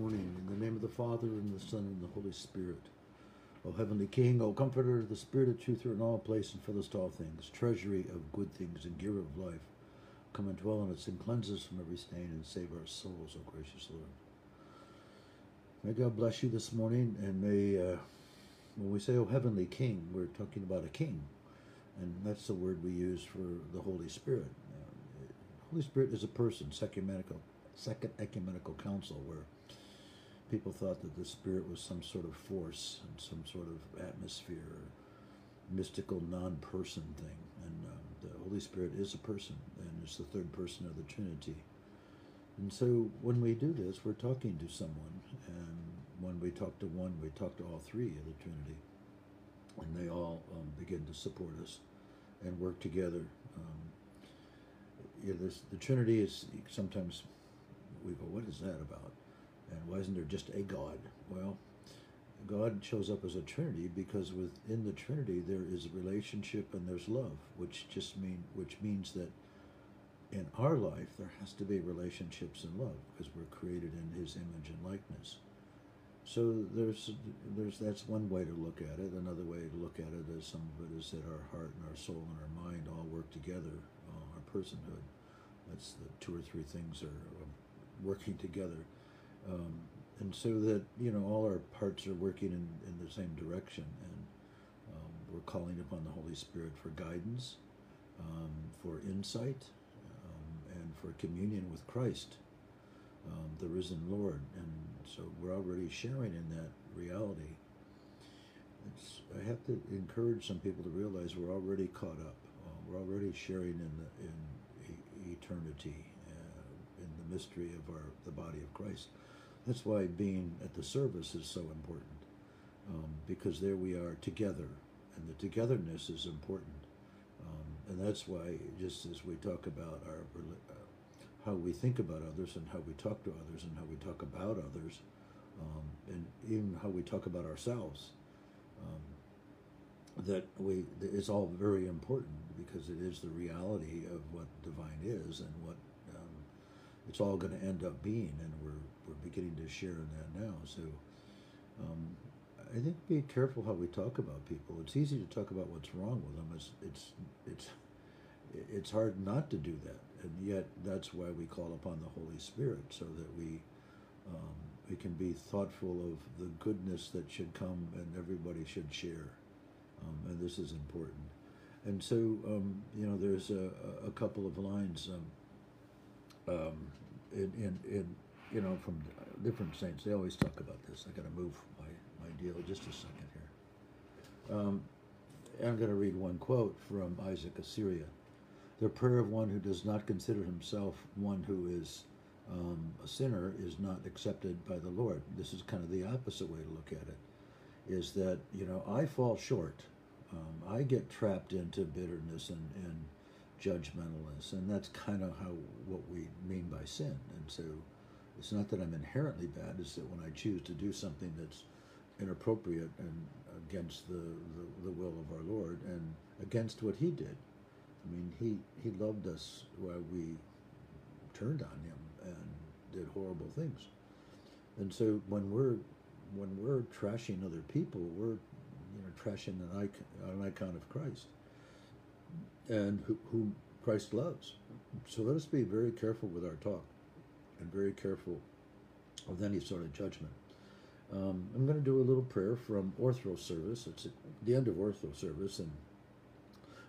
morning. In the name of the Father, and the Son, and the Holy Spirit. O heavenly King, O Comforter, the Spirit of truth, are in all places and fillest all things, treasury of good things and giver of life, come and dwell in us and cleanse us from every stain and save our souls, O gracious Lord. May God bless you this morning, and may, uh, when we say, O heavenly King, we're talking about a king, and that's the word we use for the Holy Spirit. Uh, Holy Spirit is a person, ecumenical, second ecumenical council, where people thought that the Spirit was some sort of force and some sort of atmosphere, mystical non-person thing. And um, the Holy Spirit is a person, and it's the third person of the Trinity. And so when we do this, we're talking to someone, and when we talk to one, we talk to all three of the Trinity, and they all um, begin to support us and work together. Um, yeah, this, the Trinity is sometimes we go, what is that about? And why isn't there just a God? Well, God shows up as a Trinity because within the Trinity there is relationship and there's love, which just mean which means that in our life there has to be relationships and love because we're created in His image and likeness. So there's there's that's one way to look at it. Another way to look at it is some of it is that our heart and our soul and our mind all work together, uh, our personhood. That's the two or three things are um, working together. Um, and so that you know all our parts are working in, in the same direction and um, we're calling upon the holy spirit for guidance um, for insight um, and for communion with christ um, the risen lord. And so we're already sharing in that reality. It's, i have to encourage some people to realize we're already caught up. Uh, we're already sharing in the in eternity uh, in the mystery of our the body of christ that's why being at the service is so important, um, because there we are together, and the togetherness is important. Um, and that's why, just as we talk about our uh, how we think about others and how we talk to others and how we talk about others, um, and even how we talk about ourselves, um, that we it's all very important because it is the reality of what divine is and what it's all going to end up being, and we're we're beginning to share in that now. So um, I think be careful how we talk about people. It's easy to talk about what's wrong with them. It's it's it's it's hard not to do that, and yet that's why we call upon the Holy Spirit so that we um, we can be thoughtful of the goodness that should come and everybody should share, um, and this is important. And so um, you know, there's a, a couple of lines um, um, in, in in you know, from different saints, they always talk about this. I got to move my, my deal just a second here. Um, I'm going to read one quote from Isaac Assyria. The prayer of one who does not consider himself one who is um, a sinner is not accepted by the Lord. This is kind of the opposite way to look at it. Is that you know I fall short. Um, I get trapped into bitterness and, and judgmentalness, and that's kind of how what we mean by sin. And so it's not that I'm inherently bad, it's that when I choose to do something that's inappropriate and against the, the, the, will of our Lord and against what He did. I mean, He, he loved us while we turned on Him and did horrible things. And so when we're when we're trashing other people, we're you know trashing an icon, an icon of Christ and who, whom Christ loves. So let us be very careful with our talk and very careful of any sort of judgment. Um, I'm going to do a little prayer from Orthro service. It's at the end of Orthro service, and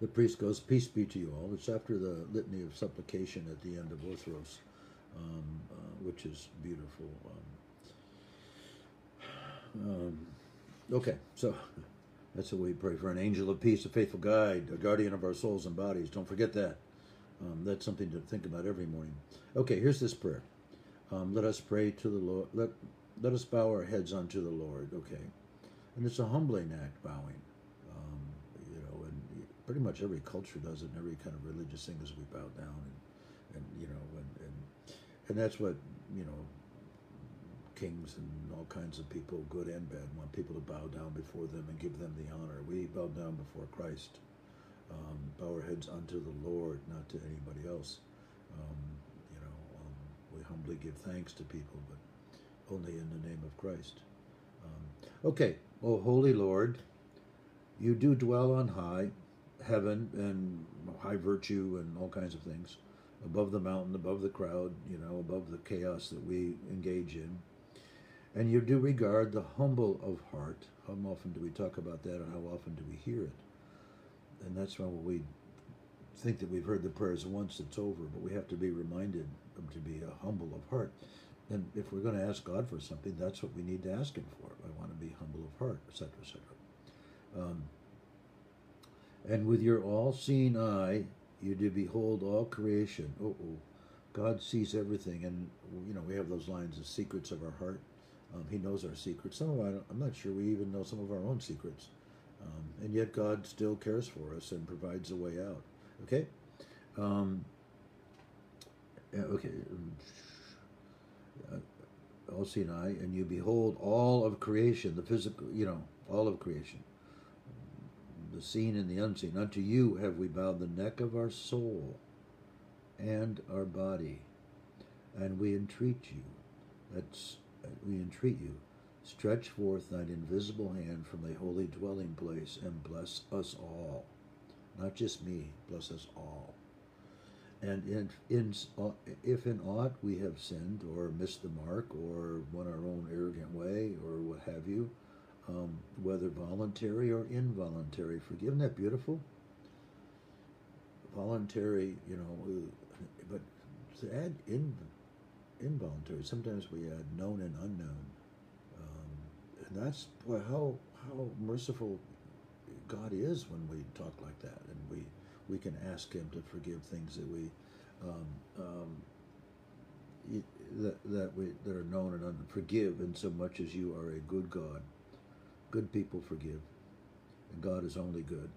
the priest goes, Peace be to you all. It's after the litany of supplication at the end of Orthros, um, uh, which is beautiful. Um, um, okay, so that's what we pray for an angel of peace, a faithful guide, a guardian of our souls and bodies. Don't forget that. Um, that's something to think about every morning. Okay, here's this prayer. Um, let us pray to the Lord. Let, let us bow our heads unto the Lord. Okay. And it's a humbling act, bowing. Um, you know, and pretty much every culture does it, and every kind of religious thing is we bow down, and, and you know, and, and and that's what you know, kings and all kinds of people, good and bad, want people to bow down before them and give them the honor. We bow down before Christ, um, bow our heads unto the Lord, not to anybody else. Um, we humbly give thanks to people, but only in the name of Christ. Um, okay, oh holy Lord, you do dwell on high, heaven and high virtue and all kinds of things, above the mountain, above the crowd, you know, above the chaos that we engage in. And you do regard the humble of heart. How often do we talk about that and how often do we hear it? And that's when we think that we've heard the prayers once, it's over, but we have to be reminded to be humble of heart. And if we're going to ask God for something, that's what we need to ask Him for. I want to be humble of heart, etc., etc. Um, and with your all-seeing eye, you do behold all creation. Oh, God sees everything, and you know we have those lines, the secrets of our heart. Um, he knows our secrets. Some of I'm not sure we even know some of our own secrets, um, and yet God still cares for us and provides a way out. Okay. Um, okay. All seeing eye, and you behold all of creation, the physical, you know, all of creation the seen and the unseen. Unto you have we bowed the neck of our soul and our body, and we entreat you. That's we entreat you. Stretch forth thine invisible hand from thy holy dwelling place and bless us all. Not just me, bless us all. And in, in, if in aught we have sinned or missed the mark or went our own arrogant way or what have you, um, whether voluntary or involuntary. Forgive, isn't that beautiful? Voluntary, you know, but to add in, involuntary, sometimes we add known and unknown. Um, and that's boy, how how merciful God is when we talk like that, and we we can ask Him to forgive things that we um, um, that that we that are known and unknown. Forgive in so much as you are a good God Good people forgive, and God is only good.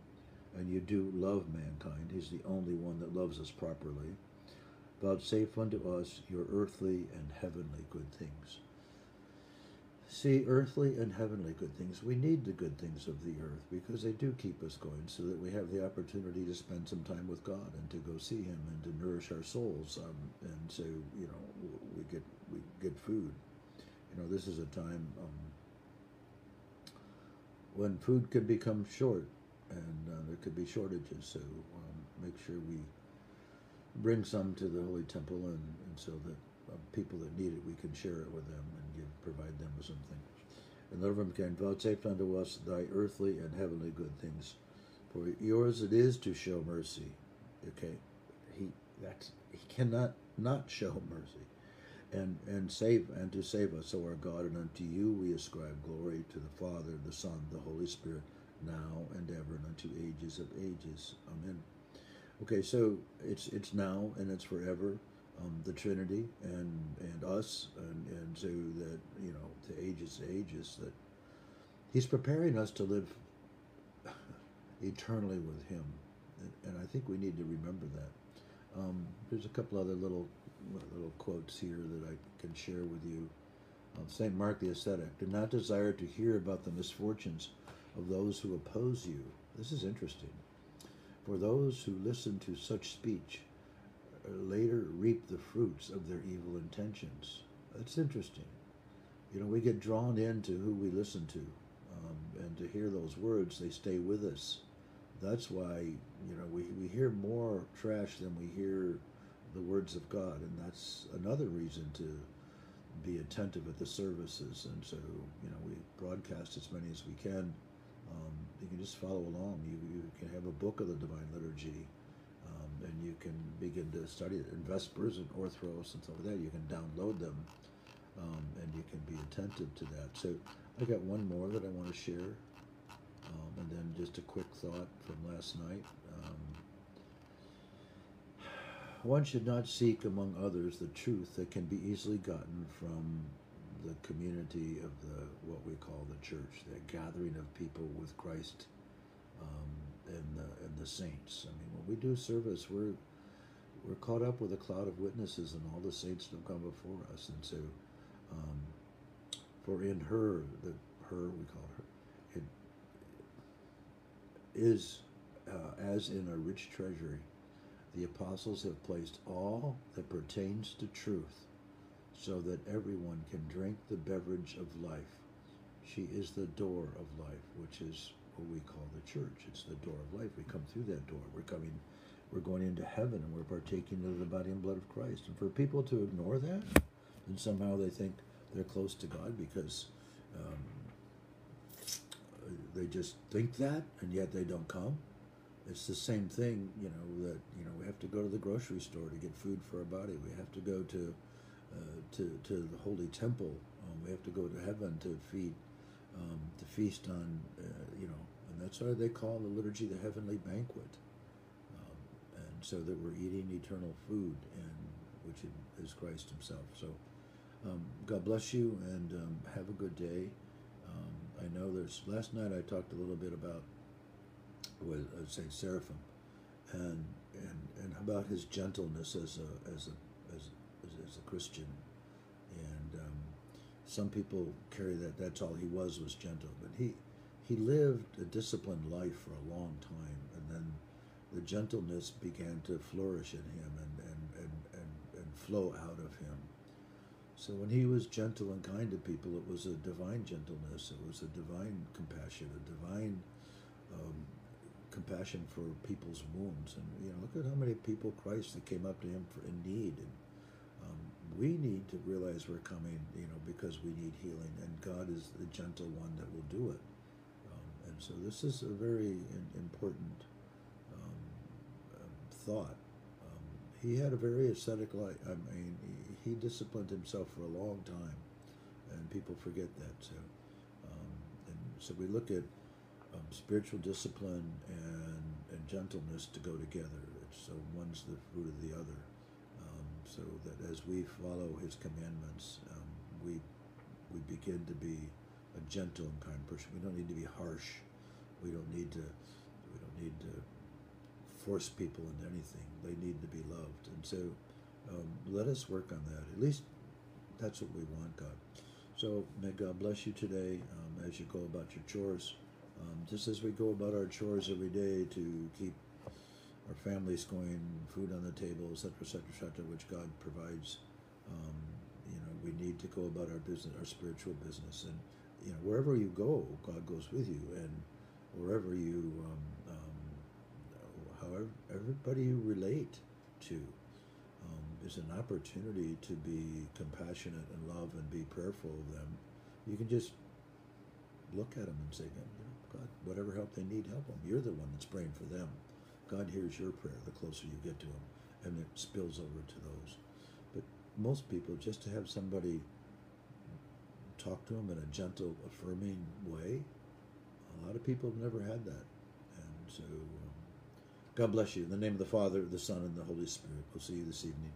And you do love mankind. He's the only one that loves us properly. Vouchsafe unto us your earthly and heavenly good things. See, earthly and heavenly good things. We need the good things of the earth because they do keep us going so that we have the opportunity to spend some time with God and to go see Him and to nourish our souls. Um, and so, you know, we get we get food. You know, this is a time um, when food could become short and uh, there could be shortages. So um, make sure we bring some to the Holy Temple and, and so that uh, people that need it, we can share it with them and give, provide them with something. And let them can vouchsafe unto us thy earthly and heavenly good things. For yours it is to show mercy. Okay, he that's he cannot not show mercy and and save and to save us, O our God, and unto you we ascribe glory to the Father, the Son, the Holy Spirit, now and ever, and unto ages of ages. Amen. Okay, so it's it's now and it's forever, um, the Trinity and and us, and and so that you know to ages to ages that He's preparing us to live eternally with Him, and, and I think we need to remember that. Um, there's a couple other little little quotes here that I can share with you. Uh, St. Mark the Ascetic, do not desire to hear about the misfortunes of those who oppose you. This is interesting. For those who listen to such speech uh, later reap the fruits of their evil intentions. That's interesting. You know, we get drawn into who we listen to, um, and to hear those words, they stay with us. That's why, you know, we, we hear more trash than we hear the words of God, and that's another reason to be attentive at the services. And so, you know, we broadcast as many as we can. Um, you can just follow along. You, you can have a book of the Divine Liturgy, um, and you can begin to study it in Vespers and Orthros and stuff like that. You can download them, um, and you can be attentive to that. So, I got one more that I want to share, um, and then just a quick thought from last night. Um, one should not seek among others the truth that can be easily gotten from the community of the what we call the church, the gathering of people with Christ um, and the and the saints. I mean, when we do service, we're we're caught up with a cloud of witnesses and all the saints that have come before us, and so um, for in her, the her we call her, it is uh, as in a rich treasury the apostles have placed all that pertains to truth, so that everyone can drink the beverage of life. She is the door of life, which is what we call the church. It's the door of life. We come through that door. We're coming, we're going into heaven, and we're partaking of the body and blood of Christ. And for people to ignore that, and somehow they think they're close to God because um, they just think that, and yet they don't come. It's the same thing, you know, that you know we have to go to the grocery store to get food for our body. We have to go to to to the holy temple. Um, we have to go to heaven to feed um, to feast on, uh, you know, and that's why they call the liturgy the heavenly banquet. Um, and so that we're eating eternal food, and which is Christ Himself. So. Um, God bless you and um, have a good day. I know there's last night I talked a little bit about with uh, Saint Seraphim and and and about his gentleness as a as a a Christian, and um, some people carry that that's all he was was gentle, but he he lived a disciplined life for a long time, and then the gentleness began to flourish in him and and and and, and flow out of him so when he was gentle and kind to people, it was a divine gentleness. It was a divine compassion, a divine um, compassion for people's wounds. And you know, look at how many people Christ that came up to him for in need. And we need to realize we're coming, you know, because we need healing, and God is the gentle one that will do it. Um, and so this is a very important um, um, thought. Um, he had a very ascetic life. I mean, he disciplined himself for a long time, and people forget that. So, um, and so we look at spiritual discipline and, and gentleness to go together. It's, so one's the fruit of the other. So that as we follow His commandments, um, we we begin to be a gentle and kind person. We don't need to be harsh. We don't need to. We don't need to force people into anything. They need to be loved, and so um, let us work on that. At least that's what we want, God. So may God bless you today um, as you go about your chores. Um, just as we go about our chores every day to keep our families going, food on the table, etc., etc., etc., which God provides. Um, you know, we need to go about our business, our spiritual business, and you know, wherever you go, God goes with you, and wherever you, um, um, however, everybody you relate to is an opportunity to be compassionate and love and be prayerful of them. You can just look at them and say, God, whatever help they need, help them. You're the one that's praying for them. God hears your prayer the closer you get to Him, and it spills over to those. But most people, just to have somebody talk to them in a gentle, affirming way, a lot of people have never had that. And so, um, God bless you. In the name of the Father, the Son, and the Holy Spirit. We'll see you this evening.